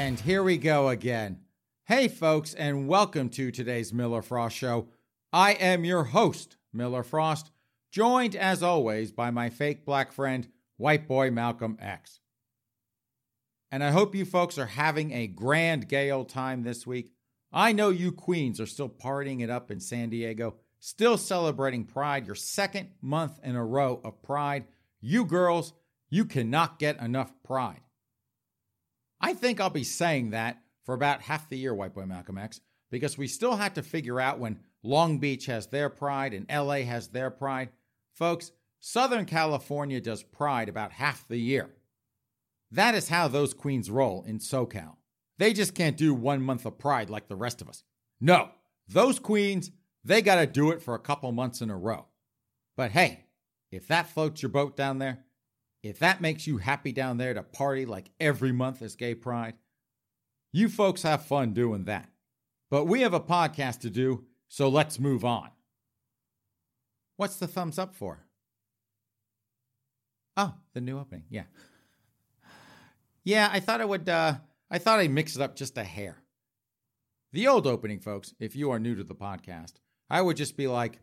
And here we go again. Hey, folks, and welcome to today's Miller Frost Show. I am your host, Miller Frost, joined as always by my fake black friend, white boy Malcolm X. And I hope you folks are having a grand gay old time this week. I know you queens are still partying it up in San Diego, still celebrating Pride, your second month in a row of Pride. You girls, you cannot get enough Pride. I think I'll be saying that for about half the year, White Boy Malcolm X, because we still have to figure out when Long Beach has their pride and LA has their pride. Folks, Southern California does pride about half the year. That is how those queens roll in SoCal. They just can't do one month of pride like the rest of us. No, those queens, they got to do it for a couple months in a row. But hey, if that floats your boat down there, if that makes you happy down there to party like every month is gay pride, you folks have fun doing that. But we have a podcast to do, so let's move on. What's the thumbs up for? Oh, the new opening. Yeah. Yeah, I thought I would uh I thought I'd mix it up just a hair. The old opening, folks, if you are new to the podcast, I would just be like,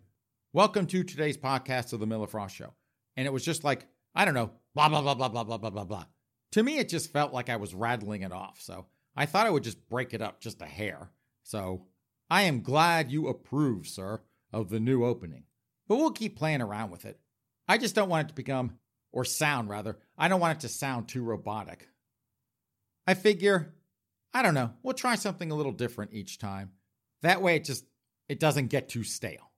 Welcome to today's podcast of the Miller Frost Show. And it was just like, I don't know, blah, blah, blah, blah, blah, blah, blah, blah, blah. To me, it just felt like I was rattling it off. So I thought I would just break it up just a hair. So I am glad you approve, sir, of the new opening. But we'll keep playing around with it. I just don't want it to become, or sound rather, I don't want it to sound too robotic. I figure, I don't know, we'll try something a little different each time. That way it just it doesn't get too stale.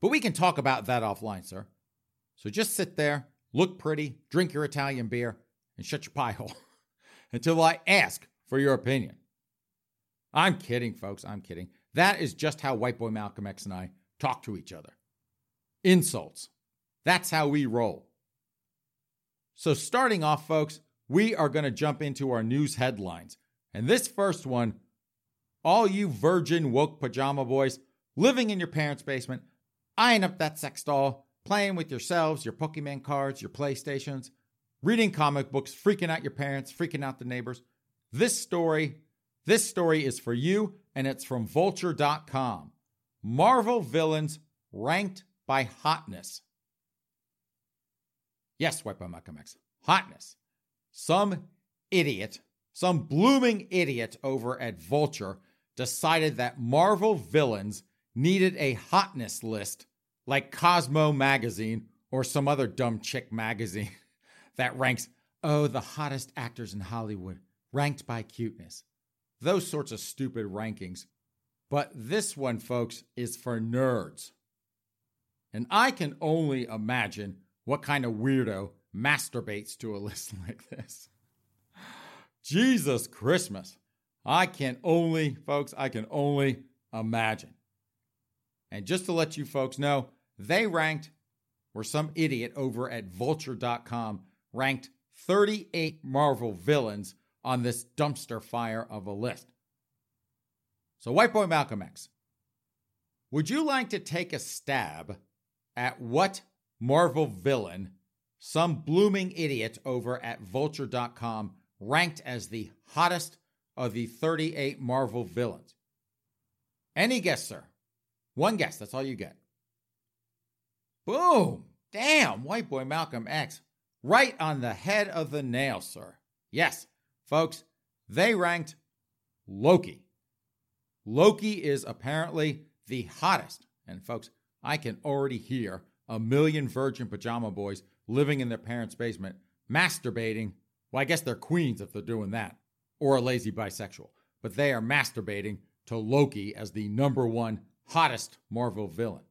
But we can talk about that offline, sir. So just sit there, look pretty, drink your Italian beer, and shut your pie hole until I ask for your opinion. I'm kidding, folks. I'm kidding. That is just how White Boy Malcolm X and I talk to each other. Insults. That's how we roll. So, starting off, folks, we are going to jump into our news headlines. And this first one all you virgin woke pajama boys living in your parents' basement, eyeing up that sex doll, playing with yourselves, your Pokemon cards, your PlayStations, reading comic books, freaking out your parents, freaking out the neighbors. This story, this story is for you and it's from vulture.com. Marvel villains ranked by hotness. Yes, White Boy Malcolm X. Hotness. Some idiot, some blooming idiot over at Vulture decided that Marvel villains needed a hotness list like Cosmo magazine or some other dumb chick magazine that ranks, oh, the hottest actors in Hollywood, ranked by cuteness. Those sorts of stupid rankings. But this one, folks, is for nerds. And I can only imagine what kind of weirdo masturbates to a list like this. Jesus Christmas. I can only, folks, I can only imagine. And just to let you folks know, they ranked, or some idiot over at vulture.com ranked 38 Marvel villains on this dumpster fire of a list. So, White Boy Malcolm X, would you like to take a stab at what Marvel villain some blooming idiot over at vulture.com ranked as the hottest of the 38 Marvel villains? Any guess, sir? One guess, that's all you get. Boom! Damn, white boy Malcolm X. Right on the head of the nail, sir. Yes, folks, they ranked Loki. Loki is apparently the hottest. And folks, I can already hear a million virgin pajama boys living in their parents' basement masturbating. Well, I guess they're queens if they're doing that, or a lazy bisexual. But they are masturbating to Loki as the number one hottest Marvel villain.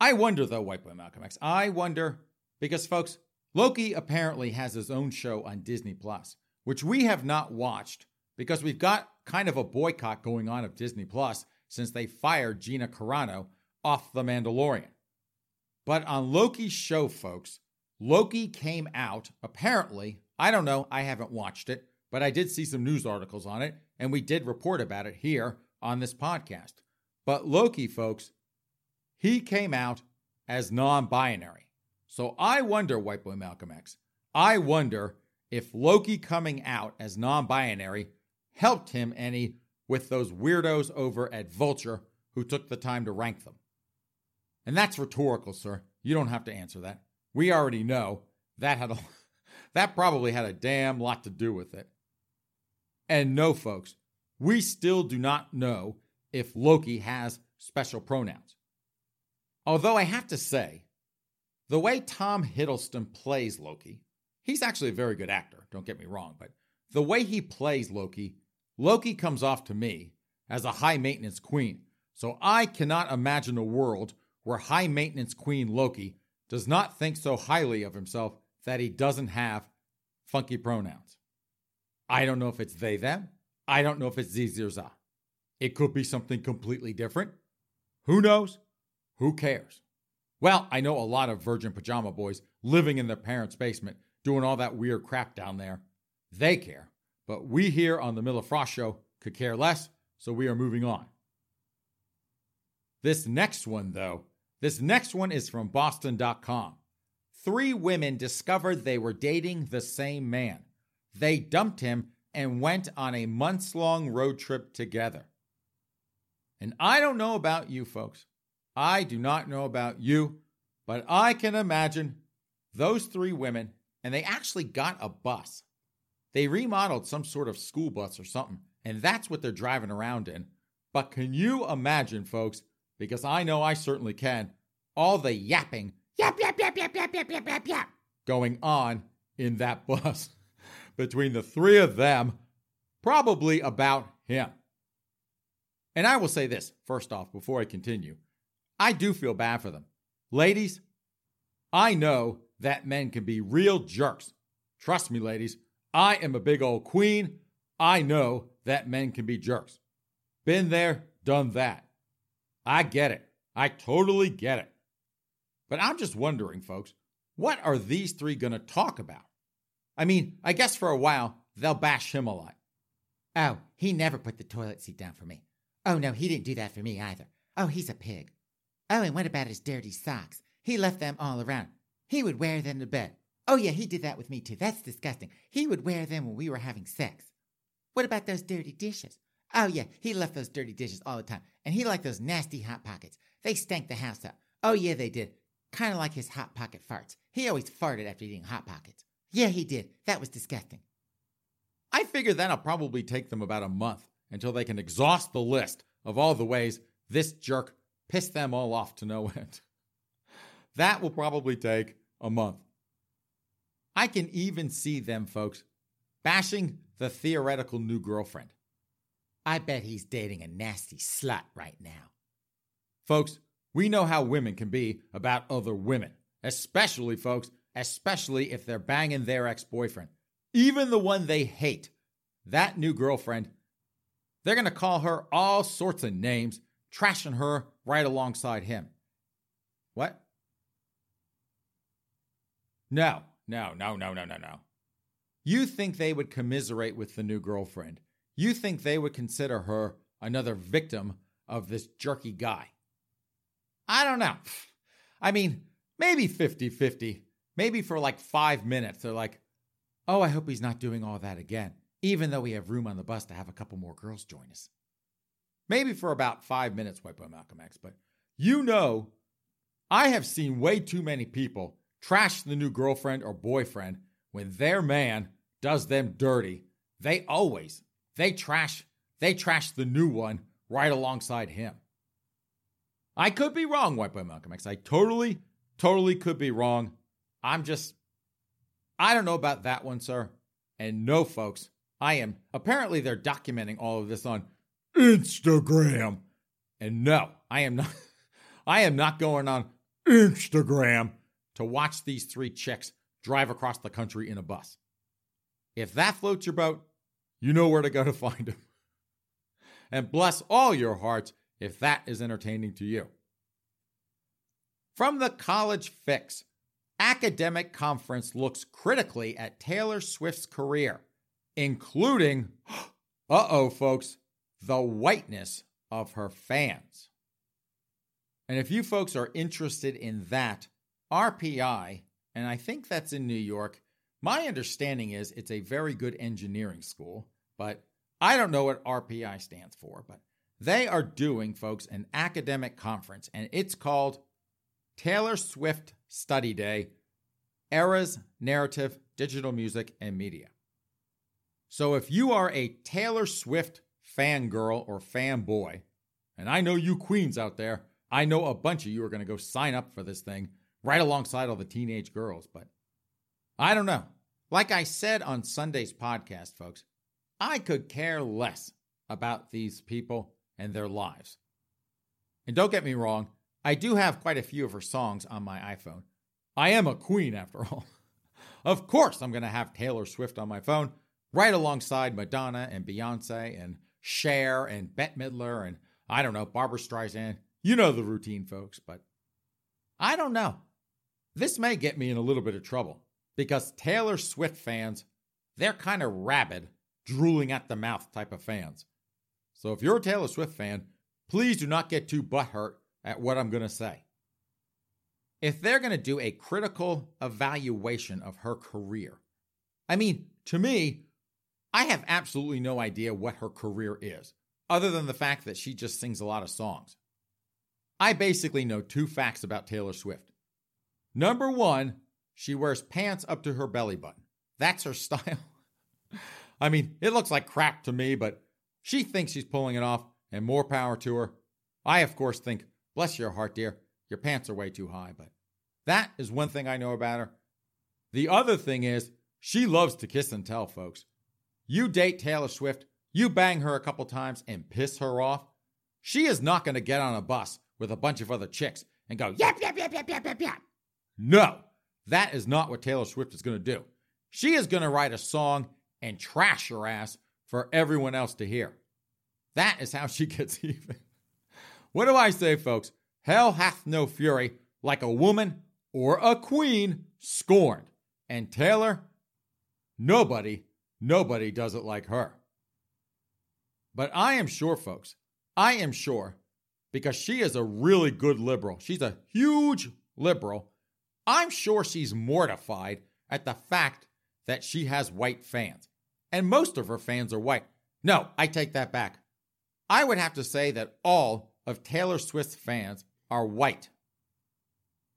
I wonder, though, White Boy Malcolm X, I wonder because, folks, Loki apparently has his own show on Disney Plus, which we have not watched because we've got kind of a boycott going on of Disney Plus since they fired Gina Carano off The Mandalorian. But on Loki's show, folks, Loki came out apparently, I don't know, I haven't watched it, but I did see some news articles on it, and we did report about it here on this podcast. But Loki, folks, he came out as non binary. So I wonder, White Boy Malcolm X, I wonder if Loki coming out as non binary helped him any with those weirdos over at Vulture who took the time to rank them. And that's rhetorical, sir. You don't have to answer that. We already know that had a that probably had a damn lot to do with it. And no, folks, we still do not know if Loki has special pronouns. Although I have to say, the way Tom Hiddleston plays Loki, he's actually a very good actor, don't get me wrong, but the way he plays Loki, Loki comes off to me as a high maintenance queen. So I cannot imagine a world where high maintenance queen Loki does not think so highly of himself that he doesn't have funky pronouns. I don't know if it's they, them. I don't know if it's sie, or za. It could be something completely different. Who knows? Who cares? Well, I know a lot of virgin pajama boys living in their parents' basement doing all that weird crap down there. They care. But we here on the Miller Frost Show could care less, so we are moving on. This next one, though, this next one is from Boston.com. Three women discovered they were dating the same man. They dumped him and went on a months long road trip together. And I don't know about you folks, I do not know about you, but I can imagine those three women, and they actually got a bus. They remodeled some sort of school bus or something, and that's what they're driving around in. But can you imagine, folks? Because I know I certainly can, all the yapping, yap, yap, yap, yap, yap, yap, yap, yap, yap, going on in that bus between the three of them, probably about him. And I will say this first off, before I continue. I do feel bad for them. Ladies, I know that men can be real jerks. Trust me, ladies, I am a big old queen. I know that men can be jerks. Been there, done that. I get it. I totally get it. But I'm just wondering, folks, what are these three going to talk about? I mean, I guess for a while, they'll bash him a lot. Oh, he never put the toilet seat down for me. Oh, no, he didn't do that for me either. Oh, he's a pig. Oh, and what about his dirty socks? He left them all around. He would wear them to bed. Oh, yeah, he did that with me too. That's disgusting. He would wear them when we were having sex. What about those dirty dishes? Oh, yeah, he left those dirty dishes all the time. And he liked those nasty Hot Pockets. They stank the house up. Oh, yeah, they did. Kind of like his Hot Pocket farts. He always farted after eating Hot Pockets. Yeah, he did. That was disgusting. I figure that'll probably take them about a month until they can exhaust the list of all the ways this jerk pissed them all off to no end. That will probably take a month. I can even see them, folks, bashing the theoretical new girlfriend. I bet he's dating a nasty slut right now. Folks, we know how women can be about other women, especially, folks, especially if they're banging their ex boyfriend. even the one they hate, that new girlfriend, they're going to call her all sorts of names, trashing her right alongside him. What? No, no, no, no, no, no, no. You think they would commiserate with the new girlfriend. You think they would consider her another victim of this jerky guy. I don't know. I mean, maybe 50 50. Maybe for like five minutes, they're like, oh, I hope he's not doing all that again, even though we have room on the bus to have a couple more girls join us. Maybe for about five minutes, Boy Malcolm X, but you know, I have seen way too many people trash the new girlfriend or boyfriend when their man does them dirty. They always, they trash, they trash the new one right alongside him. I could be wrong, White Boy Malcolm X. I totally, totally could be wrong. I'm just, I don't know about that one, sir. And no, folks, I am. Apparently, they're documenting all of this on Instagram. And no, I am not. I am not going on Instagram to watch these three chicks drive across the country in a bus. If that floats your boat, you know where to go to find them. And bless all your hearts if that is entertaining to you. From the College Fix, academic conference looks critically at Taylor Swift's career, including, uh oh, folks, the whiteness of her fans. And if you folks are interested in that, RPI, and I think that's in New York, my understanding is it's a very good engineering school, but I don't know what RPI stands for, but they are doing, folks, an academic conference, and it's called Taylor Swift Study Day Eras, Narrative, Digital Music, and Media. So if you are a Taylor Swift fangirl or fanboy, and I know you queens out there, I know a bunch of you are going to go sign up for this thing right alongside all the teenage girls, but I don't know. Like I said on Sunday's podcast, folks, I could care less about these people and their lives. And don't get me wrong, I do have quite a few of her songs on my iPhone. I am a queen after all. of course, I'm going to have Taylor Swift on my phone right alongside Madonna and Beyonce and Cher and Bette Midler and I don't know, Barbra Streisand. You know the routine, folks, but I don't know. This may get me in a little bit of trouble because Taylor Swift fans, they're kind of rabid, drooling at the mouth type of fans. So if you're a Taylor Swift fan, please do not get too butthurt at what I'm going to say. If they're going to do a critical evaluation of her career, I mean, to me, I have absolutely no idea what her career is, other than the fact that she just sings a lot of songs. I basically know two facts about Taylor Swift. Number one, she wears pants up to her belly button. That's her style. I mean, it looks like crap to me, but she thinks she's pulling it off, and more power to her. I, of course, think Bless your heart, dear. Your pants are way too high, but that is one thing I know about her. The other thing is, she loves to kiss and tell, folks. You date Taylor Swift, you bang her a couple times and piss her off. She is not going to get on a bus with a bunch of other chicks and go, yap, yap, yap, yap, yap, yap, yap. No, that is not what Taylor Swift is going to do. She is going to write a song and trash your ass for everyone else to hear. That is how she gets even. What do I say, folks? Hell hath no fury like a woman or a queen scorned. And Taylor, nobody, nobody does it like her. But I am sure, folks, I am sure, because she is a really good liberal. She's a huge liberal. I'm sure she's mortified at the fact that she has white fans. And most of her fans are white. No, I take that back. I would have to say that all of Taylor Swift's fans are white.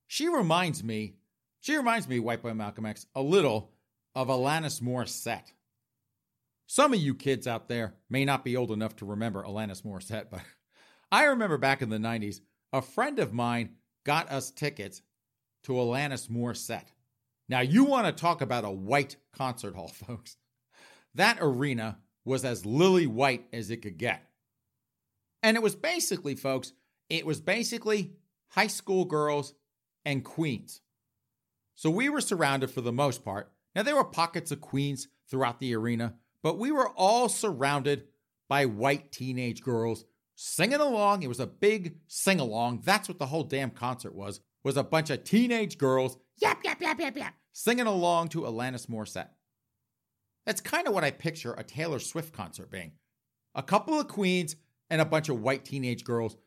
She reminds me, she reminds me, White Boy Malcolm X, a little of Alanis Morissette. Some of you kids out there may not be old enough to remember Alanis Morissette, but I remember back in the 90s, a friend of mine got us tickets to Alanis Morissette. Now, you want to talk about a white concert hall, folks. That arena was as lily white as it could get. And it was basically, folks, it was basically high school girls and queens. So we were surrounded for the most part Now, there were pockets of queens throughout the arena, but we were all surrounded by white teenage girls singing along. It was a big sing along. That's what the whole damn concert was. Was a bunch of teenage girls yap yap yap yap yap singing along to Alanis Morissette. That's kind of what I picture a Taylor Swift concert being. A couple of queens and a bunch of white teenage girls.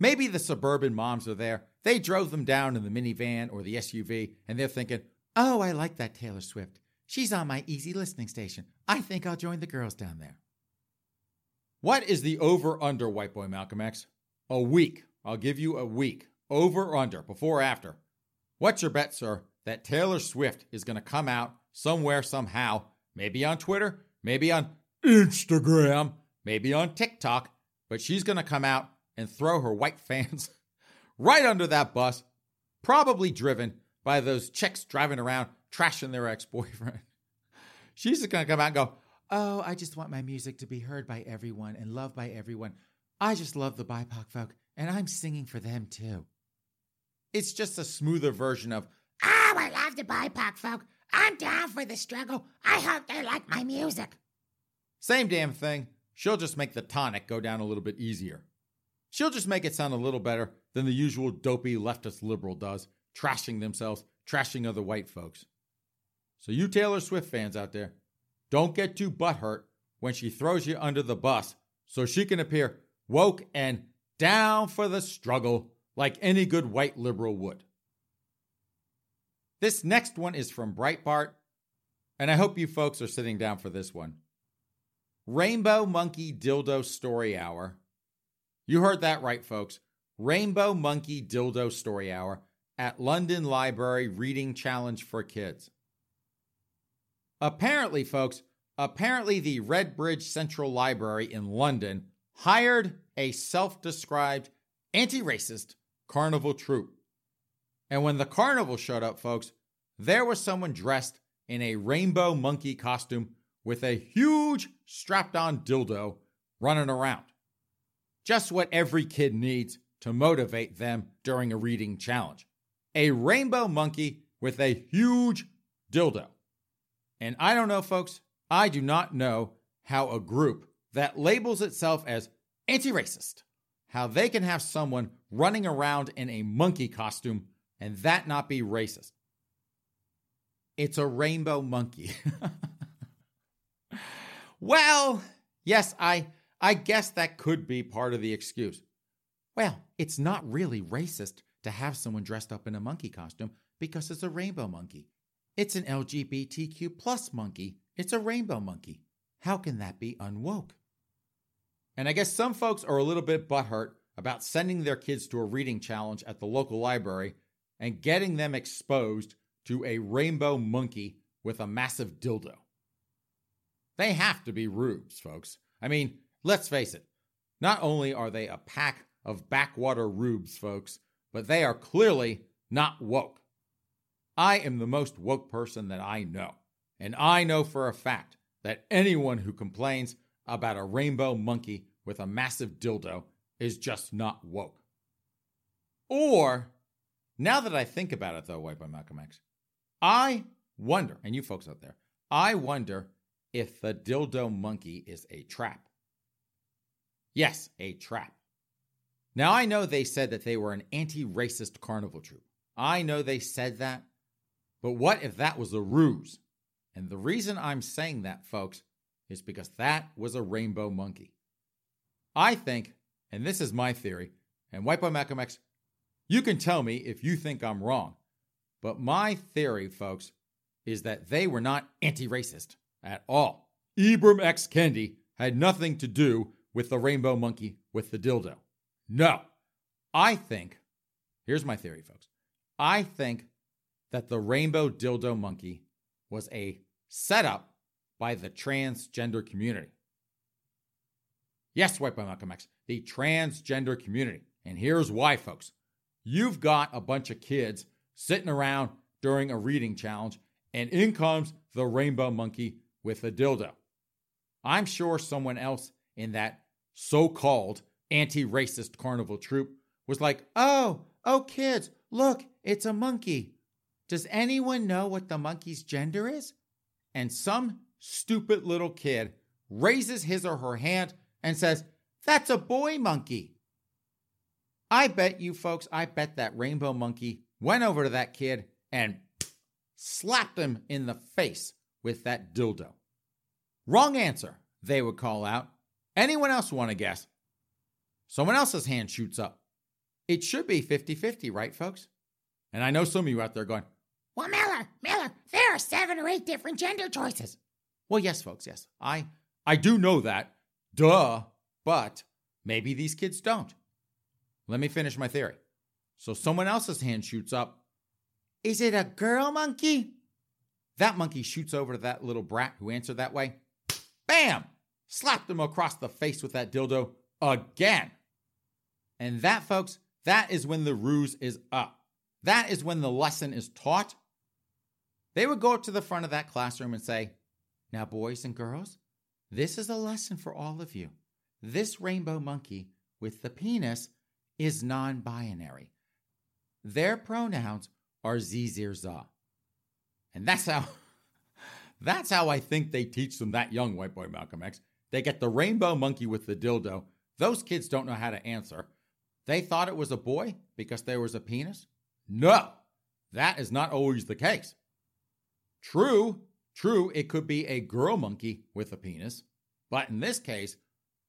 Maybe the suburban moms are there. They drove them down in the minivan or the SUV and they're thinking, "Oh, I like that Taylor Swift. She's on my easy listening station. I think I'll join the girls down there." What is the over under, White Boy Malcolm X? A week. I'll give you a week. Over under, before after. What's your bet, sir, that Taylor Swift is going to come out somewhere, somehow, maybe on Twitter, maybe on Instagram, maybe on TikTok, but she's going to come out and throw her white fans right under that bus, probably driven by those chicks driving around trashing their ex boyfriend. She's just going to come out and go, Oh, I just want my music to be heard by everyone and loved by everyone. I just love the BIPOC folk, and I'm singing for them too. It's just a smoother version of, Oh, I love the BIPOC folk. I'm down for the struggle. I hope they like my music. Same damn thing. She'll just make the tonic go down a little bit easier. She'll just make it sound a little better than the usual dopey leftist liberal does, trashing themselves, trashing other white folks. So, you Taylor Swift fans out there, don't get too butthurt when she throws you under the bus so she can appear woke and down for the struggle like any good white liberal would. This next one is from Breitbart, and I hope you folks are sitting down for this one. Rainbow Monkey Dildo Story Hour. You heard that right, folks. Rainbow Monkey Dildo Story Hour at London Library Reading Challenge for Kids. Apparently, folks, apparently the Redbridge Central Library in London hired a self described anti racist carnival troupe. And when the carnival showed up, folks, there was someone dressed in a rainbow monkey costume with a huge strapped on dildo running around. Just what every kid needs to motivate them during a reading challenge. A rainbow monkey with a huge dildo. And I don't know, folks, I do not know how a group that labels itself as anti racist, how they can have someone running around in a monkey costume and that not be racist. It's a rainbow monkey. well, yes, I I guess that could be part of the excuse. Well, it's not really racist to have someone dressed up in a monkey costume because it's a rainbow monkey. It's an LGBTQ plus monkey. It's a rainbow monkey. How can that be unwoke? And I guess some folks are a little bit butthurt about sending their kids to a reading challenge at the local library and getting them exposed to a rainbow monkey with a massive dildo. They have to be rubes, folks. I mean, let's face it. Not only are they a pack of backwater rubes, folks, but they are clearly not woke. I am the most woke person that I know. And I know for a fact that anyone who complains about a rainbow monkey with a massive dildo is just not woke. Or, now that I think about it though, White Boy Malcolm X, I wonder, and you folks out there, I wonder if the dildo monkey is a trap. Yes, a trap. Now, I know they said that they were an anti racist carnival troupe. I know they said that. But what if that was a ruse? And the reason I'm saying that, folks, is because that was a rainbow monkey. I think, and this is my theory, and Boy Malcolm you can tell me if you think I'm wrong. But my theory, folks, is that they were not anti racist at all. Ibram X. Kendi had nothing to do with the rainbow monkey with the dildo. No. I think, here's my theory, folks. I think that the rainbow dildo monkey was a setup by the transgender community. Yes, White Boy Malcolm X, the transgender community. And here's why, folks. You've got a bunch of kids sitting around during a reading challenge, and in comes the rainbow monkey with a dildo. I'm sure someone else in that so called anti racist carnival troupe was like, oh, oh, kids, look, it's a monkey. Does anyone know what the monkey's gender is? and some stupid little kid raises his or her hand and says, That's a boy monkey. I bet you folks, I bet that rainbow monkey went over to that kid and slapped him in the face with that dildo. Wrong answer, they would call out. Anyone else want to guess? Someone else's hand shoots up. It should be 50 50, right, folks? And I know some of you out there going, Well, Miller, Miller, there are seven or eight different gender choices. Well, yes, folks, yes. I I do know that. Duh. But maybe these kids don't. Let me finish my theory. So someone else's hand shoots up. Is it a girl monkey? That monkey shoots over to that little brat who answered that way. Bam! Slapped him across the face with that dildo again. And that, folks, that is when the ruse is up. That is when the lesson is taught. They would go up to the front of that classroom and say, Now, boys and girls, this is a lesson for all of you. This rainbow monkey with the penis is non binary. Their pronouns are z, zir. And that's how. That's how I think they teach them that young white boy Malcolm X. They get the rainbow monkey with the dildo. Those kids don't know how to answer. They thought it was a boy because there was a penis. No, that is not always the case. True, true, it could be a girl monkey with a penis, but in this case,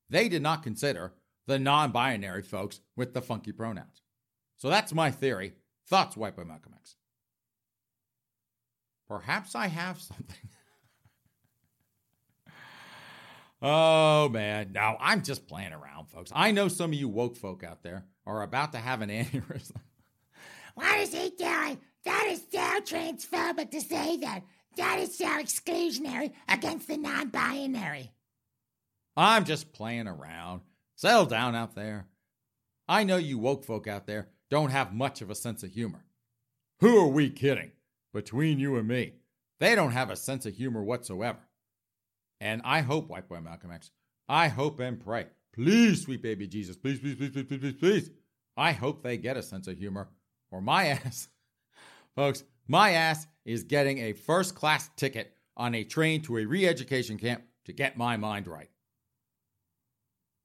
they did not consider the non binary folks with the funky pronouns. So that's my theory. Thoughts, White Boy Malcolm X? Perhaps I have something. oh, man. No, I'm just playing around, folks. I know some of you woke folk out there are about to have an aneurysm. What is he doing? That is so transphobic to say that. That is so exclusionary against the non binary. I'm just playing around. Settle down out there. I know you woke folk out there don't have much of a sense of humor. Who are we kidding? Between you and me, they don't have a sense of humor whatsoever. And I hope, White Boy Malcolm X, I hope and pray, please, sweet baby Jesus, please, please, please, please, please, please, please. I hope they get a sense of humor, or my ass, folks, my ass is getting a first class ticket on a train to a re education camp to get my mind right.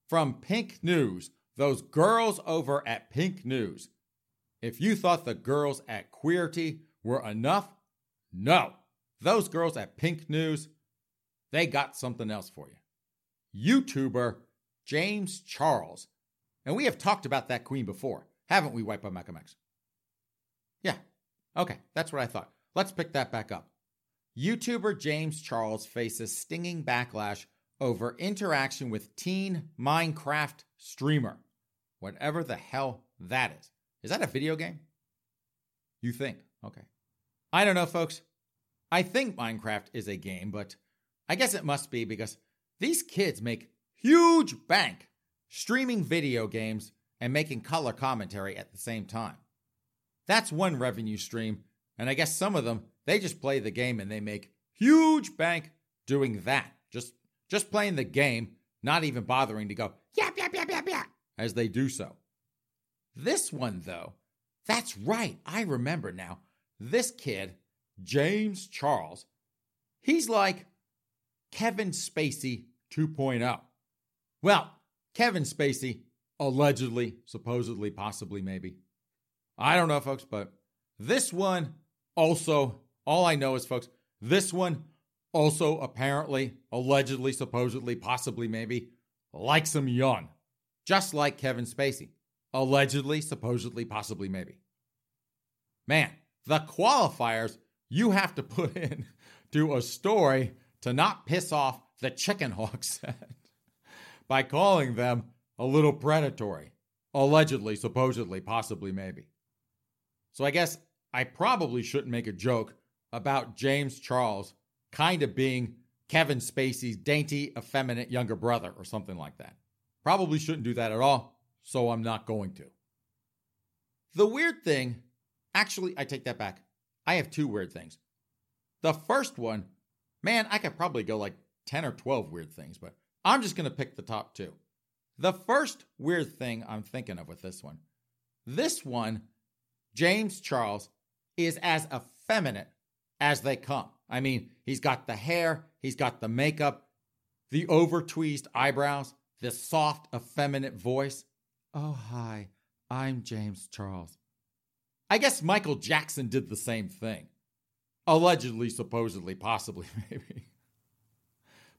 From Pink News, those girls over at Pink News. If you thought the girls at Queerty were enough, no. Those girls at Pink News, they got something else for you. YouTuber James Charles. And we have talked about that queen before, haven't we, White X? Okay, that's what I thought. Let's pick that back up. YouTuber James Charles faces stinging backlash over interaction with teen Minecraft streamer. Whatever the hell that is. Is that a video game? You think? Okay. I don't know, folks. I think Minecraft is a game, but I guess it must be because these kids make huge bank streaming video games and making color commentary at the same time. That's one revenue stream, and I guess some of them they just play the game and they make huge bank doing that. Just just playing the game, not even bothering to go yap yap yap yap yap as they do so. This one though, that's right, I remember now. This kid, James Charles, he's like Kevin Spacey 2.0. Well, Kevin Spacey, allegedly, supposedly, possibly, maybe. I don't know, folks, but this one also, all I know is, folks, this one also apparently, allegedly, supposedly, possibly, maybe, likes him young, just like Kevin Spacey. Allegedly, supposedly, possibly, maybe. Man, the qualifiers you have to put in to a story to not piss off the chicken hawk set by calling them a little predatory. Allegedly, supposedly, possibly, maybe. So I guess I probably shouldn't make a joke about James Charles kind of being Kevin Spacey's dainty, effeminate younger brother or something like that. Probably shouldn't do that at all, so I'm not going to. The weird thing, actually, I take that back. I have two weird things. The first one, man, I could probably go like 10 or 12 weird things, but I'm just going to pick the top two. The first weird thing I'm thinking of with this one this one, James Charles, is as effeminate as they come. I mean, he's got the hair, he's got the makeup, the over tweezed eyebrows, the soft, effeminate voice. Oh, hi, I'm James Charles. I guess Michael Jackson did the same thing. Allegedly, supposedly, possibly, maybe.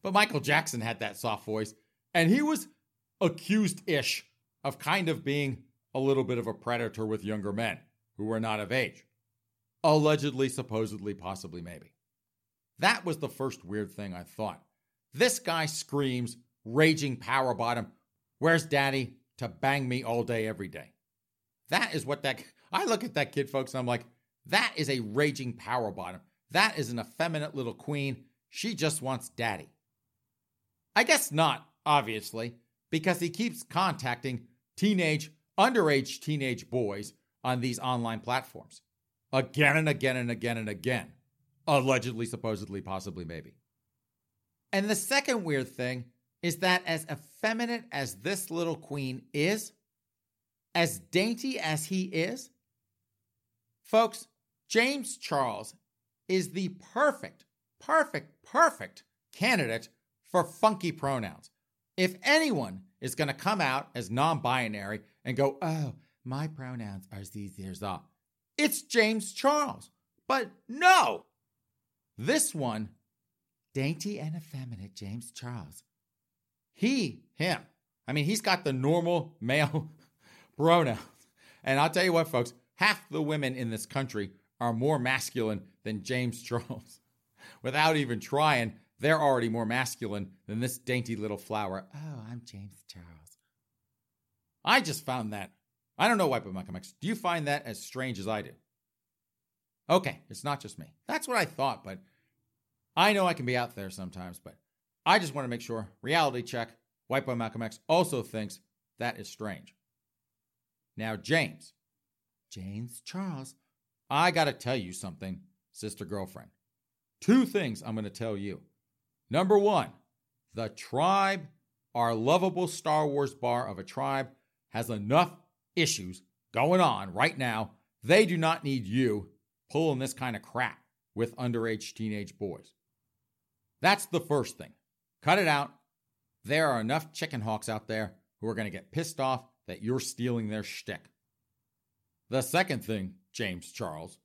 But Michael Jackson had that soft voice, and he was accused ish of kind of being a little bit of a predator with younger men who were not of age. Allegedly, supposedly, possibly, maybe. That was the first weird thing I thought. This guy screams, raging power bottom, where's daddy to bang me all day, every day? That is what that, I look at that kid, folks, and I'm like, that is a raging power bottom. That is an effeminate little queen. She just wants daddy. I guess not, obviously, because he keeps contacting teenage, underage teenage boys on these online platforms again and again and again and again. Allegedly, supposedly, possibly, maybe. And the second weird thing is that as effeminate as this little queen is, as dainty as he is, folks, James Charles is the perfect, perfect, perfect candidate for funky pronouns. If anyone is going to come out as non binary and go, oh, my pronouns are these, these, that, it's James Charles. But no, this one, dainty and effeminate James Charles. He, him. I mean, he's got the normal male pronouns. And I'll tell you what, folks, half the women in this country are more masculine than James Charles. Without even trying, they're already more masculine than this dainty little flower. Oh, I'm James Charles. I just found that. I don't know why, but Malcolm X, do you find that as strange as I do? Okay, it's not just me. That's what I thought, but I know I can be out there sometimes, but I just want to make sure. Reality check. White Boy Malcolm X also thinks that is strange. Now, James, James Charles, I got to tell you something, sister girlfriend. Two things I'm going to tell you. Number one, the tribe, our lovable Star Wars bar of a tribe, has enough issues going on right now. They do not need you pulling this kind of crap with underage teenage boys. That's the first thing. Cut it out. There are enough chicken hawks out there who are going to get pissed off that you're stealing their shtick. The second thing, James Charles,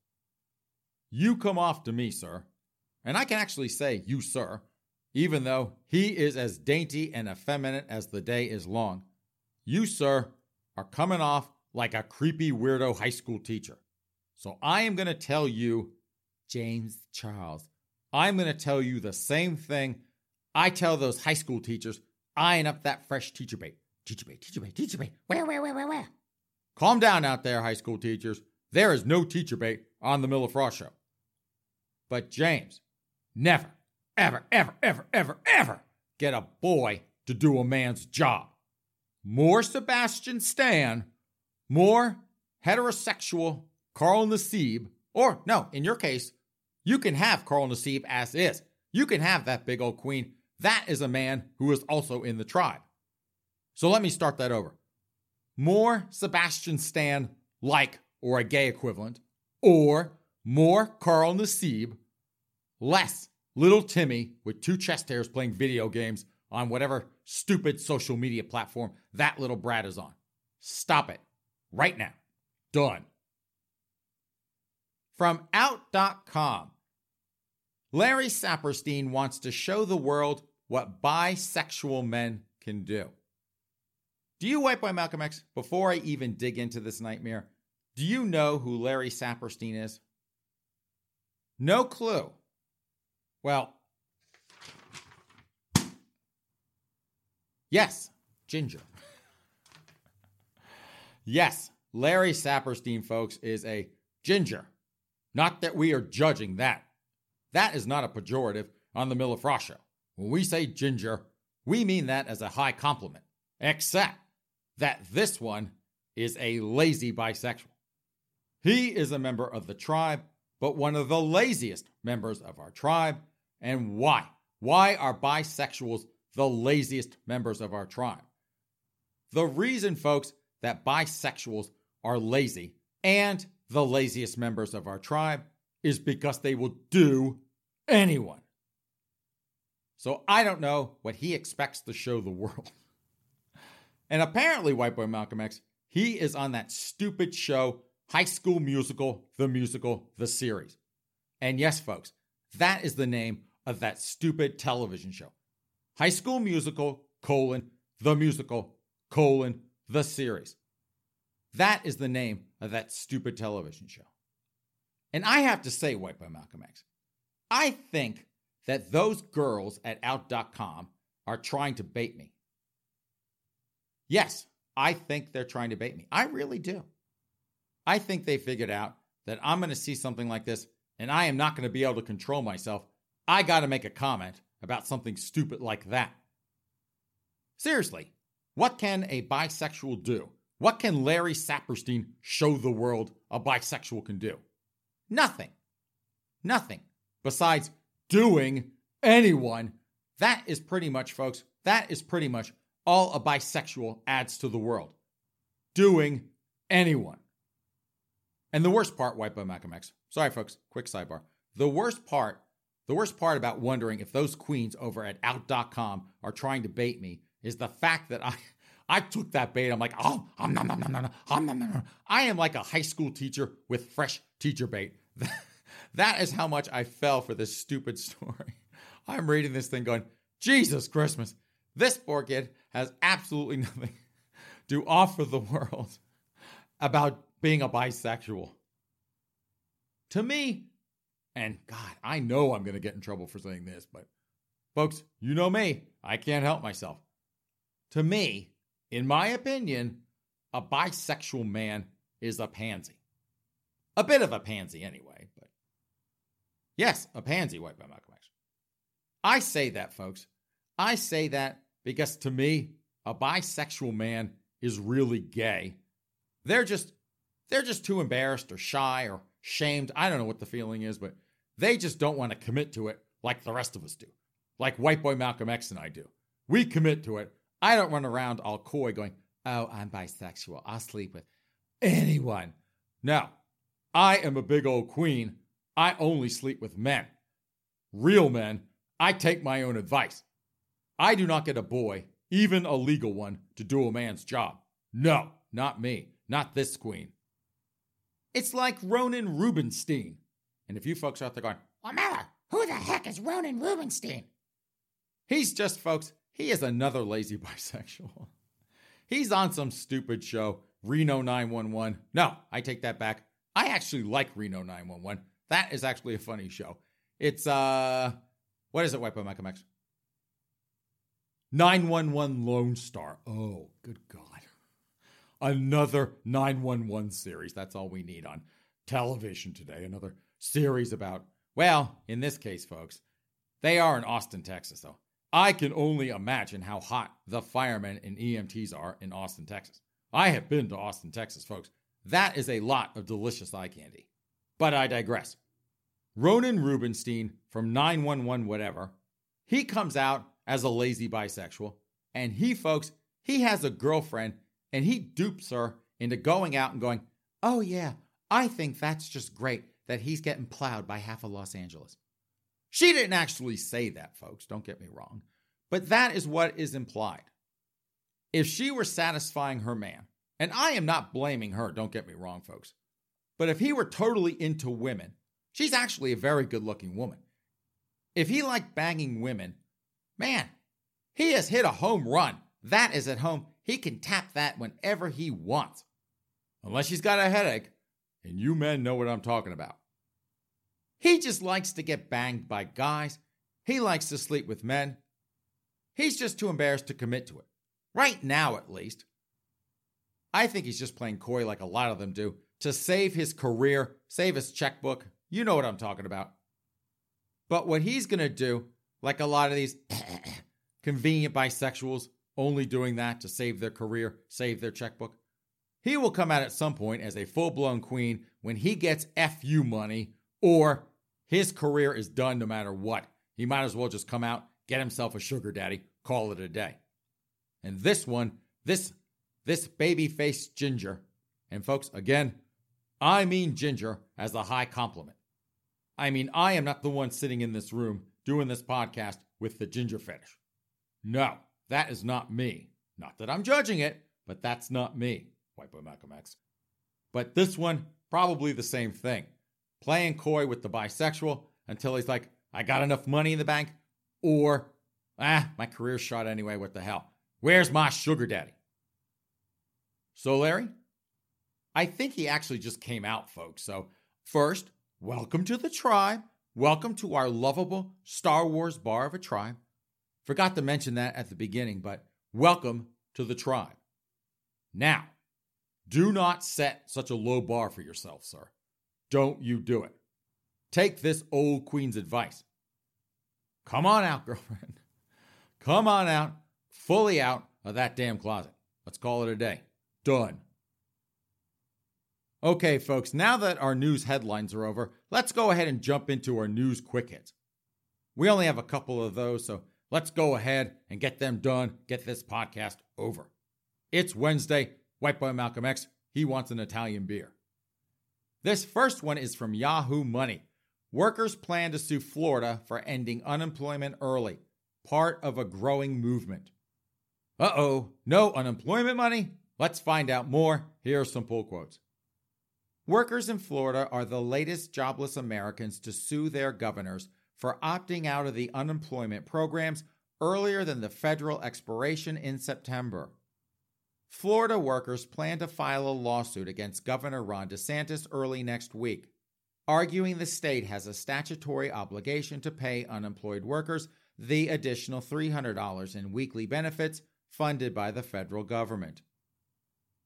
you come off to me, sir, and I can actually say you, sir, even though he is as dainty and effeminate as the day is long. You, sir, are coming off like a creepy weirdo high school teacher. So I am going to tell you, James Charles, I'm going to tell you the same thing I tell those high school teachers eyeing up that fresh teacher bait. Teacher bait, teacher bait, teacher bait. Where, where, where, where, where? Calm down out there, high school teachers. There is no teacher bait on the Miller Frost Show. But James, never, ever, ever, ever, ever, ever get a boy to do a man's job. More Sebastian Stan, more heterosexual Carl Nassib, or no, in your case, you can have Carl Nassib as is. You can have that big old queen. That is a man who is also in the tribe. So let me start that over. More Sebastian Stan like or a gay equivalent, or more Carl Nassib, less little Timmy with two chest hairs playing video games on whatever stupid social media platform that little brat is on. Stop it right now. Done. From Out.com, Larry Saperstein wants to show the world what bisexual men can do. Do you, White Boy Malcolm X, before I even dig into this nightmare, do you know who Larry Saperstein is? No clue. Well, yes, Ginger. yes, Larry Saperstein, folks, is a ginger. Not that we are judging that. That is not a pejorative on the Miller Frost Show. When we say ginger, we mean that as a high compliment, except that this one is a lazy bisexual. He is a member of the tribe, but one of the laziest members of our tribe. And why? Why are bisexuals the laziest members of our tribe? The reason, folks, that bisexuals are lazy and the laziest members of our tribe is because they will do anyone. So I don't know what he expects to show the world. And apparently, White Boy Malcolm X, he is on that stupid show, High School Musical, the musical, the series. And yes, folks, that is the name of that stupid television show. High School Musical, colon, the musical, colon, the series. That is the name of that stupid television show. And I have to say, White Boy Malcolm X, I think that those girls at Out.com are trying to bait me. Yes, I think they're trying to bait me. I really do. I think they figured out that I'm going to see something like this and I am not going to be able to control myself. I got to make a comment about something stupid like that. Seriously, what can a bisexual do? What can Larry Saperstein show the world a bisexual can do? Nothing. Nothing. Besides doing anyone. That is pretty much, folks, that is pretty much all a bisexual adds to the world. Doing anyone. And the worst part, White Boy Malcolm X, sorry, folks, quick sidebar. The worst part, the worst part about wondering if those queens over at out.com are trying to bait me is the fact that I. I took that bait. I'm like, oh, I'm nom, nom, nom, nom, nom, nom, nom. I am like a high school teacher with fresh teacher bait. that is how much I fell for this stupid story. I'm reading this thing going, Jesus Christmas. This poor kid has absolutely nothing to offer the world about being a bisexual. To me, and God, I know I'm going to get in trouble for saying this, but folks, you know me. I can't help myself. To me, in my opinion, a bisexual man is a pansy. A bit of a pansy, anyway, but yes, a pansy, white boy Malcolm X. I say that, folks. I say that because to me, a bisexual man is really gay. They're just they're just too embarrassed or shy or shamed. I don't know what the feeling is, but they just don't want to commit to it like the rest of us do. Like white boy Malcolm X and I do. We commit to it. I don't run around all coy going, "Oh, I'm bisexual. I'll sleep with anyone." No. I am a big old queen. I only sleep with men. Real men. I take my own advice. I do not get a boy even a legal one, to do a man's job. No, not me, not this queen. It's like Ronen Rubinstein. And if you folks are out there going, Miller, who the heck is Ronen Rubinstein? He's just, folks, he is another lazy bisexual. He's on some stupid show, Reno 911. No, I take that back. I actually like Reno 911. That is actually a funny show. It's, uh, what is it, White Boy Malcolm X? 911 Lone Star. Oh, good God. Another 911 series. That's all we need on television today. Another series about, well, in this case, folks, they are in Austin, Texas, though. I can only imagine how hot the firemen and EMTs are in Austin, Texas. I have been to Austin, Texas, folks. That is a lot of delicious eye candy. But I digress. Ronen Rubinstein from 911 whatever, he comes out as a lazy bisexual. And he, folks, he has a girlfriend and he dupes her into going out and going, Oh, yeah, I think that's just great that he's getting plowed by half of Los Angeles. She didn't actually say that, folks, don't get me wrong, but that is what is implied. If she were satisfying her man, and I am not blaming her, don't get me wrong, folks, but if he were totally into women, she's actually a very good looking woman. If he liked banging women, Man, he has hit a home run. That is at home. He can tap that whenever he wants. Unless she's got a headache, and you men know what I'm talking about. He just likes to get banged by guys. He likes to sleep with men. He's just too embarrassed to commit to it. Right now, at least. I think he's just playing coy like a lot of them do to save his career, save his checkbook. You know what I'm talking about. But what he's going to do like a lot of these convenient bisexuals only doing that to save their career, save their checkbook. He will come out at some point as a full blown queen when he gets FU money or his career is done no matter what. He might as well just come out, get himself a sugar daddy, call it a day. And this one, this this baby faced ginger, and folks, again, I mean ginger as a high compliment. I mean, I am not the one sitting in this room doing this podcast with the ginger fetish. No, that is not me. Not that I'm judging it, but that's not me, White Boy Malcolm X. But this one, probably the same thing. Playing coy with the bisexual until he's like, I got enough money in the bank, or, ah, my career's shot anyway, what the hell? Where's my sugar daddy? So, Larry, I think he actually just came out, folks. So, first, welcome to the tribe. Welcome to our lovable Star Wars bar of a tribe. Forgot to mention that at the beginning, but welcome to the tribe. Now, do not set such a low bar for yourself, sir. Don't you do it. Take this old queen's advice. Come on out, girlfriend. Come on out, fully out of that damn closet. Let's call it a day. Done. Okay, folks, now that our news headlines are over, let's go ahead and jump into our news quick hits. We only have a couple of those, so let's go ahead and get them done, get this podcast over. It's Wednesday. White Boy Malcolm X, he wants an Italian beer. This first one is from Yahoo Money. Workers plan to sue Florida for ending unemployment early, part of a growing movement. Uh oh, no unemployment money? Let's find out more. Here are some pull quotes. Workers in Florida are the latest jobless Americans to sue their governors for opting out of the unemployment programs earlier than the federal expiration in September. Florida workers plan to file a lawsuit against Governor Ron DeSantis early next week, arguing the state has a statutory obligation to pay unemployed workers the additional $300 in weekly benefits funded by the federal government.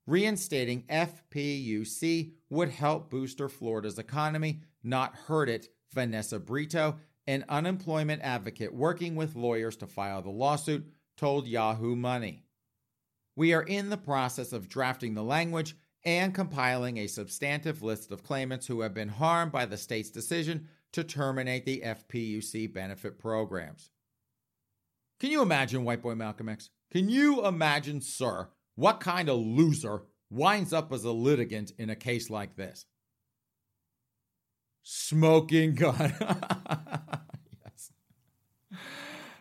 Reinstating FPUC would help booster Florida's economy, not hurt it, Vanessa Brito, an unemployment advocate working with lawyers to file the lawsuit, told Yahoo Money. We are in the process of drafting the language and compiling a substantive list of claimants who have been harmed by the state's decision to terminate the FPUC benefit programs. Can you imagine, White Boy Malcolm X? Can you imagine, sir, what kind of loser winds up as a litigant in a case like this? Smoking gun. yes.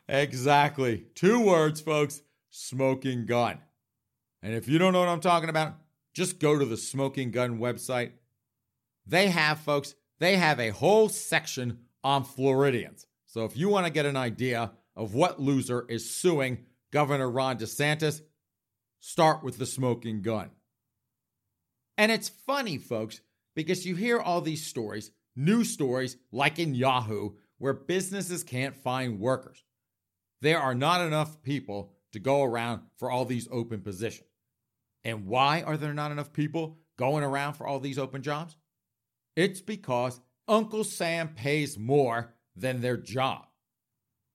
Exactly. Two words, folks smoking gun. And if you don't know what I'm talking about, just go to the Smoking Gun website. They have, folks, they have a whole section on Floridians. So if you want to get an idea of what loser is suing Governor Ron DeSantis, Start with the smoking gun. And it's funny, folks, because you hear all these stories, news stories like in Yahoo, where businesses can't find workers. There are not enough people to go around for all these open positions. And why are there not enough people going around for all these open jobs? It's because Uncle Sam pays more than their job.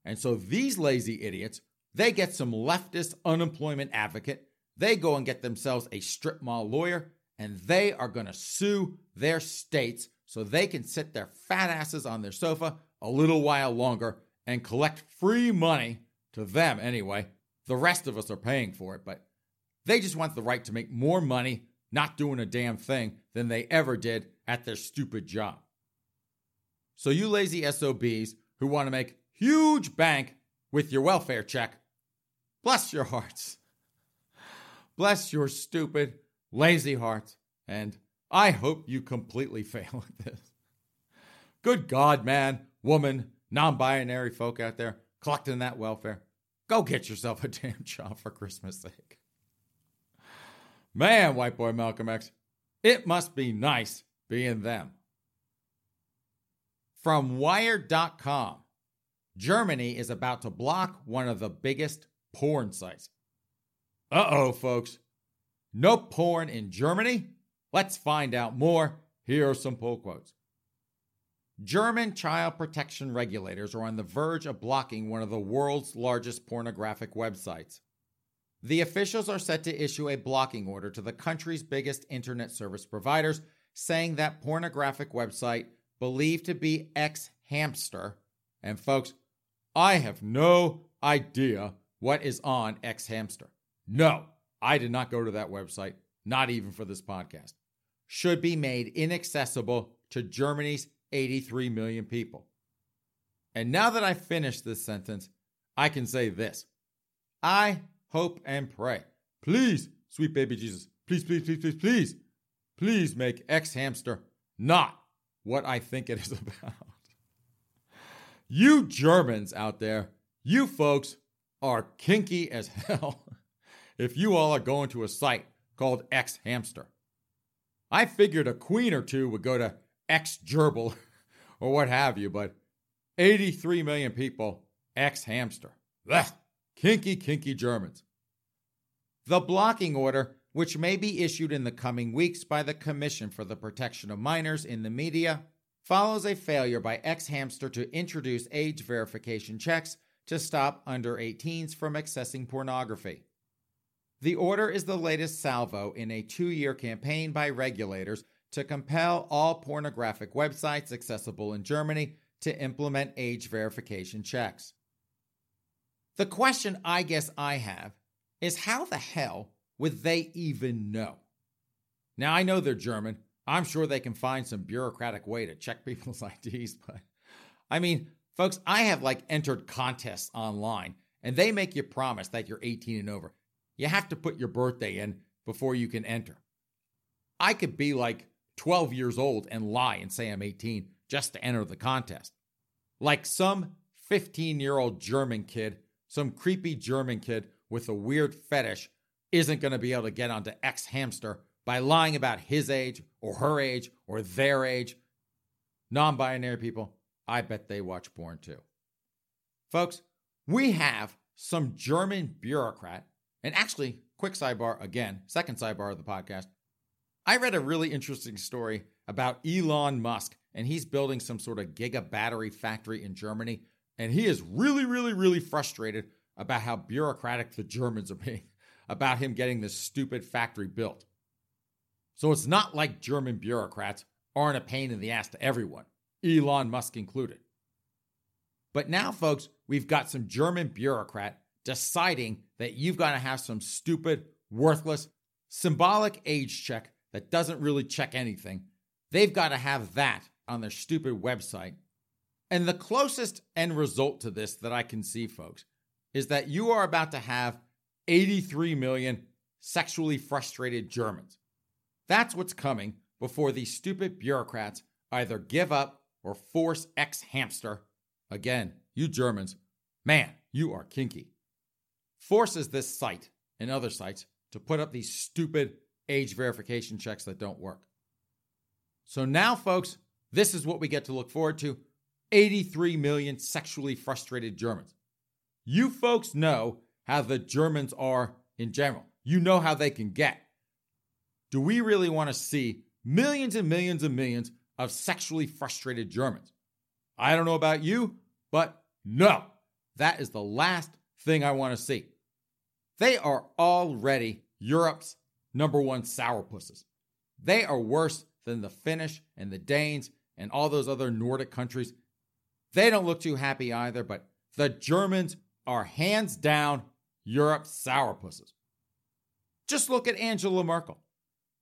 And so these lazy idiots, they get some leftist unemployment advocate they go and get themselves a strip mall lawyer and they are going to sue their states so they can sit their fat asses on their sofa a little while longer and collect free money to them anyway. The rest of us are paying for it, but they just want the right to make more money not doing a damn thing than they ever did at their stupid job. So, you lazy SOBs who want to make huge bank with your welfare check, bless your hearts. Bless your stupid, lazy hearts, and I hope you completely fail at this. Good God, man, woman, non binary folk out there collecting that welfare. Go get yourself a damn job for Christmas sake. Man, white boy Malcolm X, it must be nice being them. From Wired.com, Germany is about to block one of the biggest porn sites. Uh oh, folks. No porn in Germany? Let's find out more. Here are some poll quotes. German child protection regulators are on the verge of blocking one of the world's largest pornographic websites. The officials are set to issue a blocking order to the country's biggest internet service providers, saying that pornographic website believed to be X Hamster. And folks, I have no idea what is on X Hamster. No, I did not go to that website, not even for this podcast. Should be made inaccessible to Germany's 83 million people. And now that I've finished this sentence, I can say this I hope and pray. Please, sweet baby Jesus, please, please, please, please, please, please make X Hamster not what I think it is about. You Germans out there, you folks are kinky as hell if you all are going to a site called X Hamster. I figured a queen or two would go to X Gerbil or what have you, but 83 million people, ex hamster. Kinky, kinky Germans. The blocking order, which may be issued in the coming weeks by the Commission for the Protection of Minors in the Media, follows a failure by ex hamster to introduce age verification checks to stop under 18s from accessing pornography. The order is the latest salvo in a two year campaign by regulators to compel all pornographic websites accessible in Germany to implement age verification checks. The question I guess I have is how the hell would they even know? Now, I know they're German. I'm sure they can find some bureaucratic way to check people's IDs, but I mean, folks, I have like entered contests online and they make you promise that you're 18 and over. You have to put your birthday in before you can enter. I could be like 12 years old and lie and say I'm 18 just to enter the contest. Like some 15 year old German kid, some creepy German kid with a weird fetish isn't going to be able to get onto X Hamster by lying about his age or her age or their age. Non binary people, I bet they watch porn too. Folks, we have some German bureaucrat, and actually, quick sidebar again, second sidebar of the podcast. I read a really interesting story about Elon Musk, and he's building some sort of giga battery factory in Germany. And he is really, really, really frustrated about how bureaucratic the Germans are being about him getting this stupid factory built. So it's not like German bureaucrats aren't a pain in the ass to everyone, Elon Musk included. But now, folks, we've got some German bureaucrat deciding that you've got to have some stupid, worthless, symbolic age check that doesn't really check anything. They've got to have that on their stupid website. And the closest end result to this that I can see, folks, is that you are about to have 83 million sexually frustrated Germans. That's what's coming before these stupid bureaucrats either give up or force X hamster. Again, you Germans, man, you are kinky. Forces this site and other sites to put up these stupid age verification checks that don't work. So now, folks, this is what we get to look forward to 83 million sexually frustrated Germans. You folks know how the Germans are in general. You know how they can get. Do we really want to see millions and millions and millions of sexually frustrated Germans? I don't know about you, but no, that is the last thing I want to see. They are already Europe's number one sourpusses. They are worse than the Finnish and the Danes and all those other Nordic countries. They don't look too happy either, but the Germans are hands down Europe's sourpusses. Just look at Angela Merkel.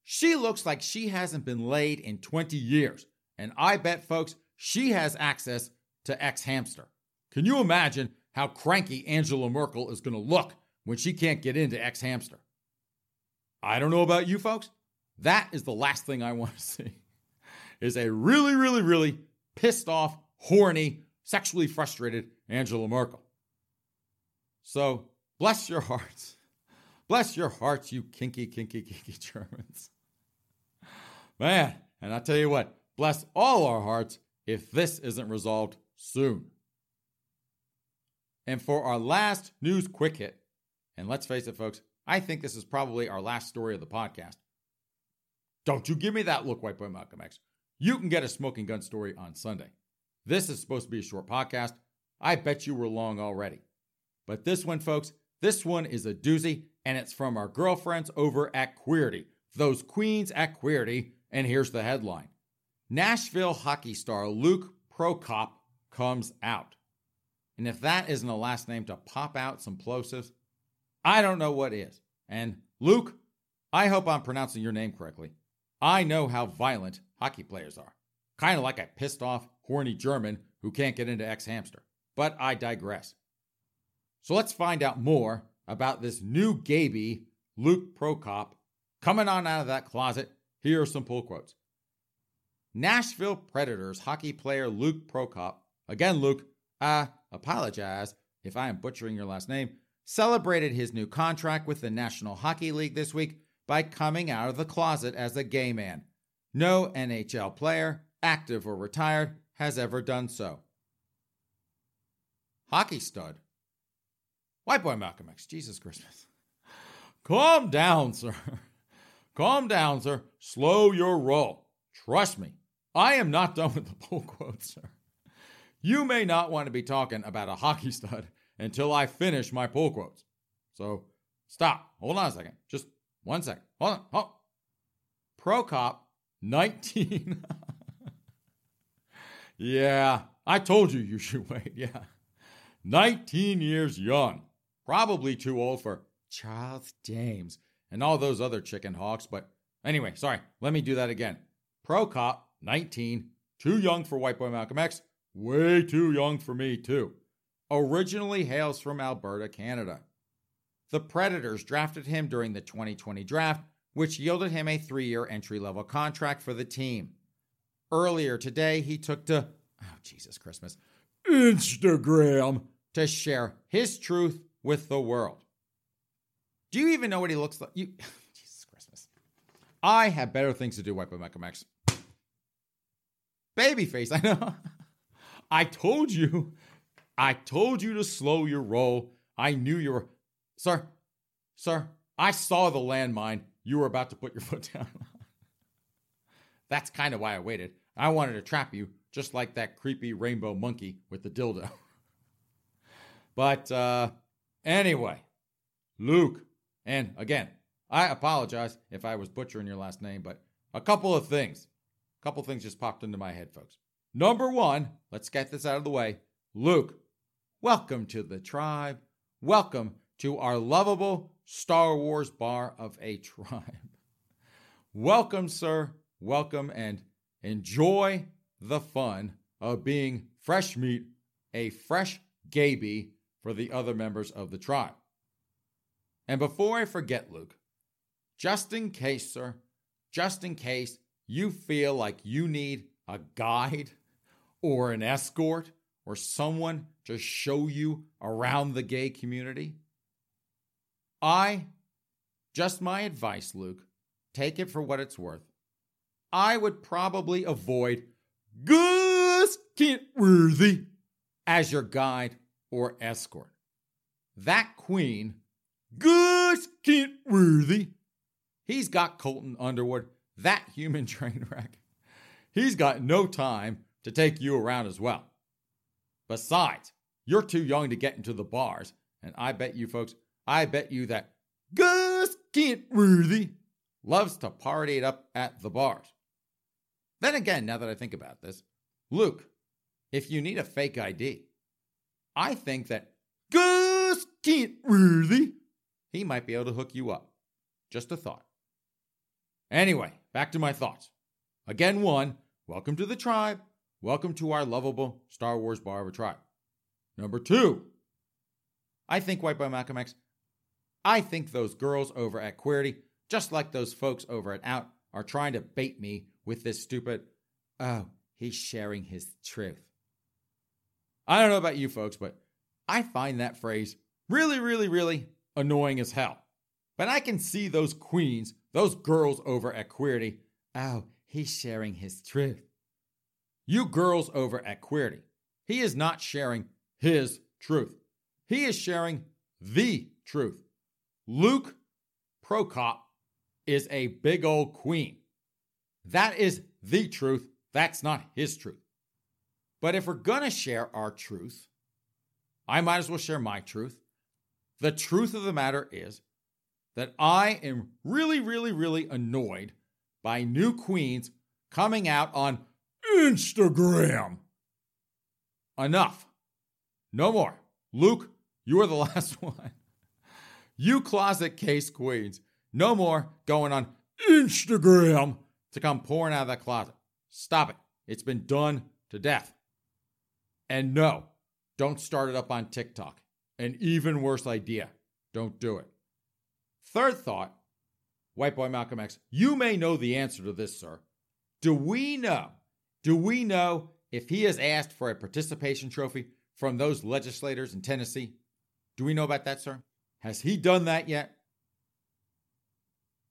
She looks like she hasn't been laid in 20 years. And I bet, folks, she has access to ex hamster. Can you imagine how cranky Angela Merkel is going to look when she can't get into X Hamster? I don't know about you folks. That is the last thing I want to see. Is a really, really, really pissed off, horny, sexually frustrated Angela Merkel. So bless your hearts. Bless your hearts, you kinky, kinky, kinky Germans. Man, and I tell you what, bless all our hearts if this isn't resolved soon. And for our last news quick hit, and let's face it, folks, I think this is probably our last story of the podcast. Don't you give me that look, White Boy Malcolm X. You can get a smoking gun story on Sunday. This is supposed to be a short podcast. I bet you were long already. But this one, folks, this one is a doozy, and it's from our girlfriends over at Queerty, those queens at Queerty. And here's the headline Nashville hockey star Luke Prokop comes out. And if that isn't a last name to pop out some plosives, I don't know what is. And Luke, I hope I'm pronouncing your name correctly. I know how violent hockey players are. kind of like a pissed off, horny German who can't get into X Hamster. But I digress. So let's find out more about this new Gaby, Luke Prokop, coming on out of that closet. Here are some pull quotes. Nashville Predators hockey player Luke Prokop, again, Luke, I apologize if I am butchering your last name, celebrated his new contract with the National Hockey League this week by coming out of the closet as a gay man. No NHL player, active or retired, has ever done so. Hockey stud. White boy Malcolm X, Jesus Christmas. Calm down, sir. Calm down, sir. Slow your roll. Trust me, I am not done with the pull quotes, sir. You may not want to be talking about a hockey stud until I finish my pull quotes. So stop. Hold on a second. Just one second. Hold on. Hold. Prokop, 19. yeah, I told you you should wait. Yeah. 19 years young. Probably too old for Charles James and all those other chicken hawks. But anyway, sorry. Let me do that again. Prokop, 19. Too young for White Boy Malcolm X. Way too young for me, too. Originally hails from Alberta, Canada. The Predators drafted him during the 2020 draft, which yielded him a three year entry level contract for the team. Earlier today, he took to, oh, Jesus Christmas, Instagram to share his truth with the world. Do you even know what he looks like? You, Jesus Christmas. I have better things to do, White Boy Malcolm X. Babyface, I know. I told you. I told you to slow your roll. I knew you were. Sir, sir, I saw the landmine you were about to put your foot down. That's kind of why I waited. I wanted to trap you, just like that creepy rainbow monkey with the dildo. but uh, anyway, Luke, and again, I apologize if I was butchering your last name, but a couple of things. A couple of things just popped into my head, folks. Number one, let's get this out of the way. Luke, welcome to the tribe. Welcome to our lovable Star Wars bar of a tribe. welcome, sir. Welcome and enjoy the fun of being fresh meat, a fresh Gaby for the other members of the tribe. And before I forget, Luke, just in case, sir, just in case you feel like you need a guide or an escort or someone to show you around the gay community? I, just my advice, Luke, take it for what it's worth. I would probably avoid Gus Kenworthy as your guide or escort. That queen, Gus Kenworthy, he's got Colton Underwood, that human train wreck. He's got no time to take you around as well. Besides, you're too young to get into the bars, and I bet you folks, I bet you that Gus Kenworthy loves to party it up at the bars. Then again, now that I think about this, Luke, if you need a fake ID, I think that Gus Kenworthy, he might be able to hook you up. Just a thought. Anyway, back to my thoughts. Again, one, welcome to the tribe. Welcome to our lovable Star Wars bar of a tribe. Number two, I think White Boy Malcolm X, I think those girls over at Queerty, just like those folks over at Out, are trying to bait me with this stupid, oh, he's sharing his truth. I don't know about you folks, but I find that phrase really, really, really annoying as hell. But I can see those queens, those girls over at Queerty, oh, he's sharing his truth. You girls over at Queerty, he is not sharing his truth. He is sharing the truth. Luke Prokop is a big old queen. That is the truth. That's not his truth. But if we're going to share our truth, I might as well share my truth. The truth of the matter is that I am really, really, really annoyed by new queens coming out on Instagram. Enough. No more. Luke, you are the last one. You closet case queens. No more going on Instagram to come pouring out of that closet. Stop it. It's been done to death. And no, don't start it up on TikTok. An even worse idea. Don't do it. Third thought White Boy Malcolm X, you may know the answer to this, sir. Do we know? Do we know if he has asked for a participation trophy from those legislators in Tennessee? Do we know about that, sir? Has he done that yet?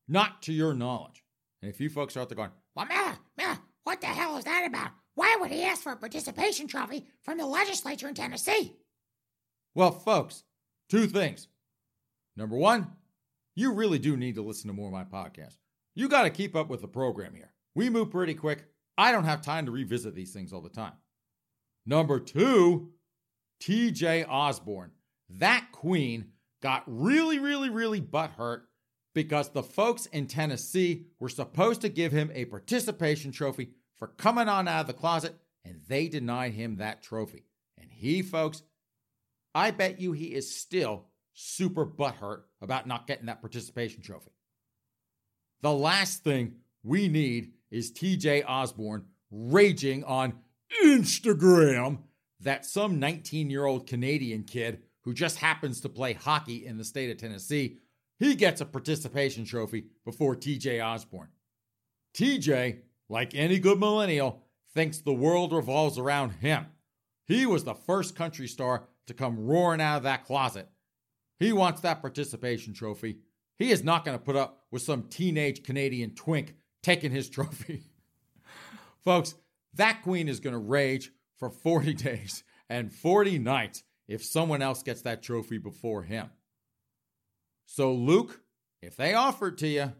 Not to your knowledge. And if you folks are out there going, well, Miller, Miller, what the hell is that about? Why would he ask for a participation trophy from the legislature in Tennessee? Well, folks, two things. Number one, you really do need to listen to more of my podcast. You got to keep up with the program here. We move pretty quick. I don't have time to revisit these things all the time. Number two, TJ Osborne. That queen got really, really, really butthurt because the folks in Tennessee were supposed to give him a participation trophy for coming on out of the closet, and they denied him that trophy. And he, folks, I bet you he is still super butthurt about not getting that participation trophy. The last thing we need is TJ Osborne raging on Instagram that some 19 year old Canadian kid who just happens to play hockey in the state of Tennessee, he gets a participation trophy before TJ Osborne. TJ, like any good millennial, thinks the world revolves around him. He was the first country star to come roaring out of that closet he wants that participation trophy. He is not going to put up with some teenage Canadian twink taking his trophy. Folks, that queen is going to rage for 40 days and 40 nights if someone else gets that trophy before him. So, Luke, if they offer it to you,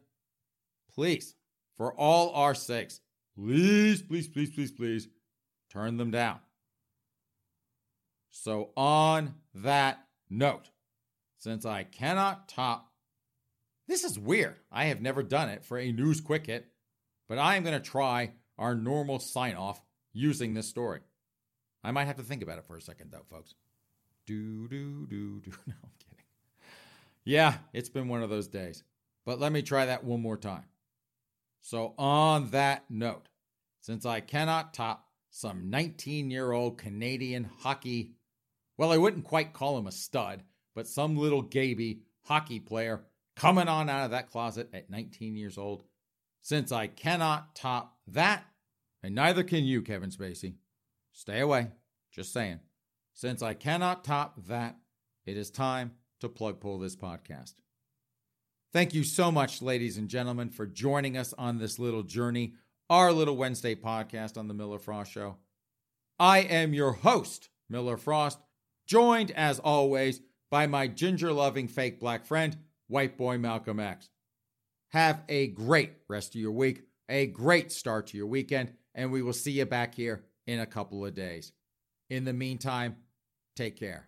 please, for all our sakes, please, please, please, please, please, turn them down. So, on that note, since I cannot top. This is weird. I have never done it for a news quick hit, but I am going to try our normal sign off using this story. I might have to think about it for a second, though, folks. Do, do, do, do. No, I'm kidding. Yeah, it's been one of those days. But let me try that one more time. So, on that note, since I cannot top some 19 year old Canadian hockey, well, I wouldn't quite call him a stud, but some little gaby hockey player coming on out of that closet at 19 years old. Since I cannot top that, and neither can you, Kevin Spacey, stay away. Just saying. Since I cannot top that, it is time to plug pull this podcast. Thank you so much, ladies and gentlemen, for joining us on this little journey, our little Wednesday podcast on The Miller Frost Show. I am your host, Miller Frost, joined as always by my ginger loving fake black friend, white boy Malcolm X. Have a great rest of your week, a great start to your weekend, and we will see you back here in a couple of days. In the meantime, take care.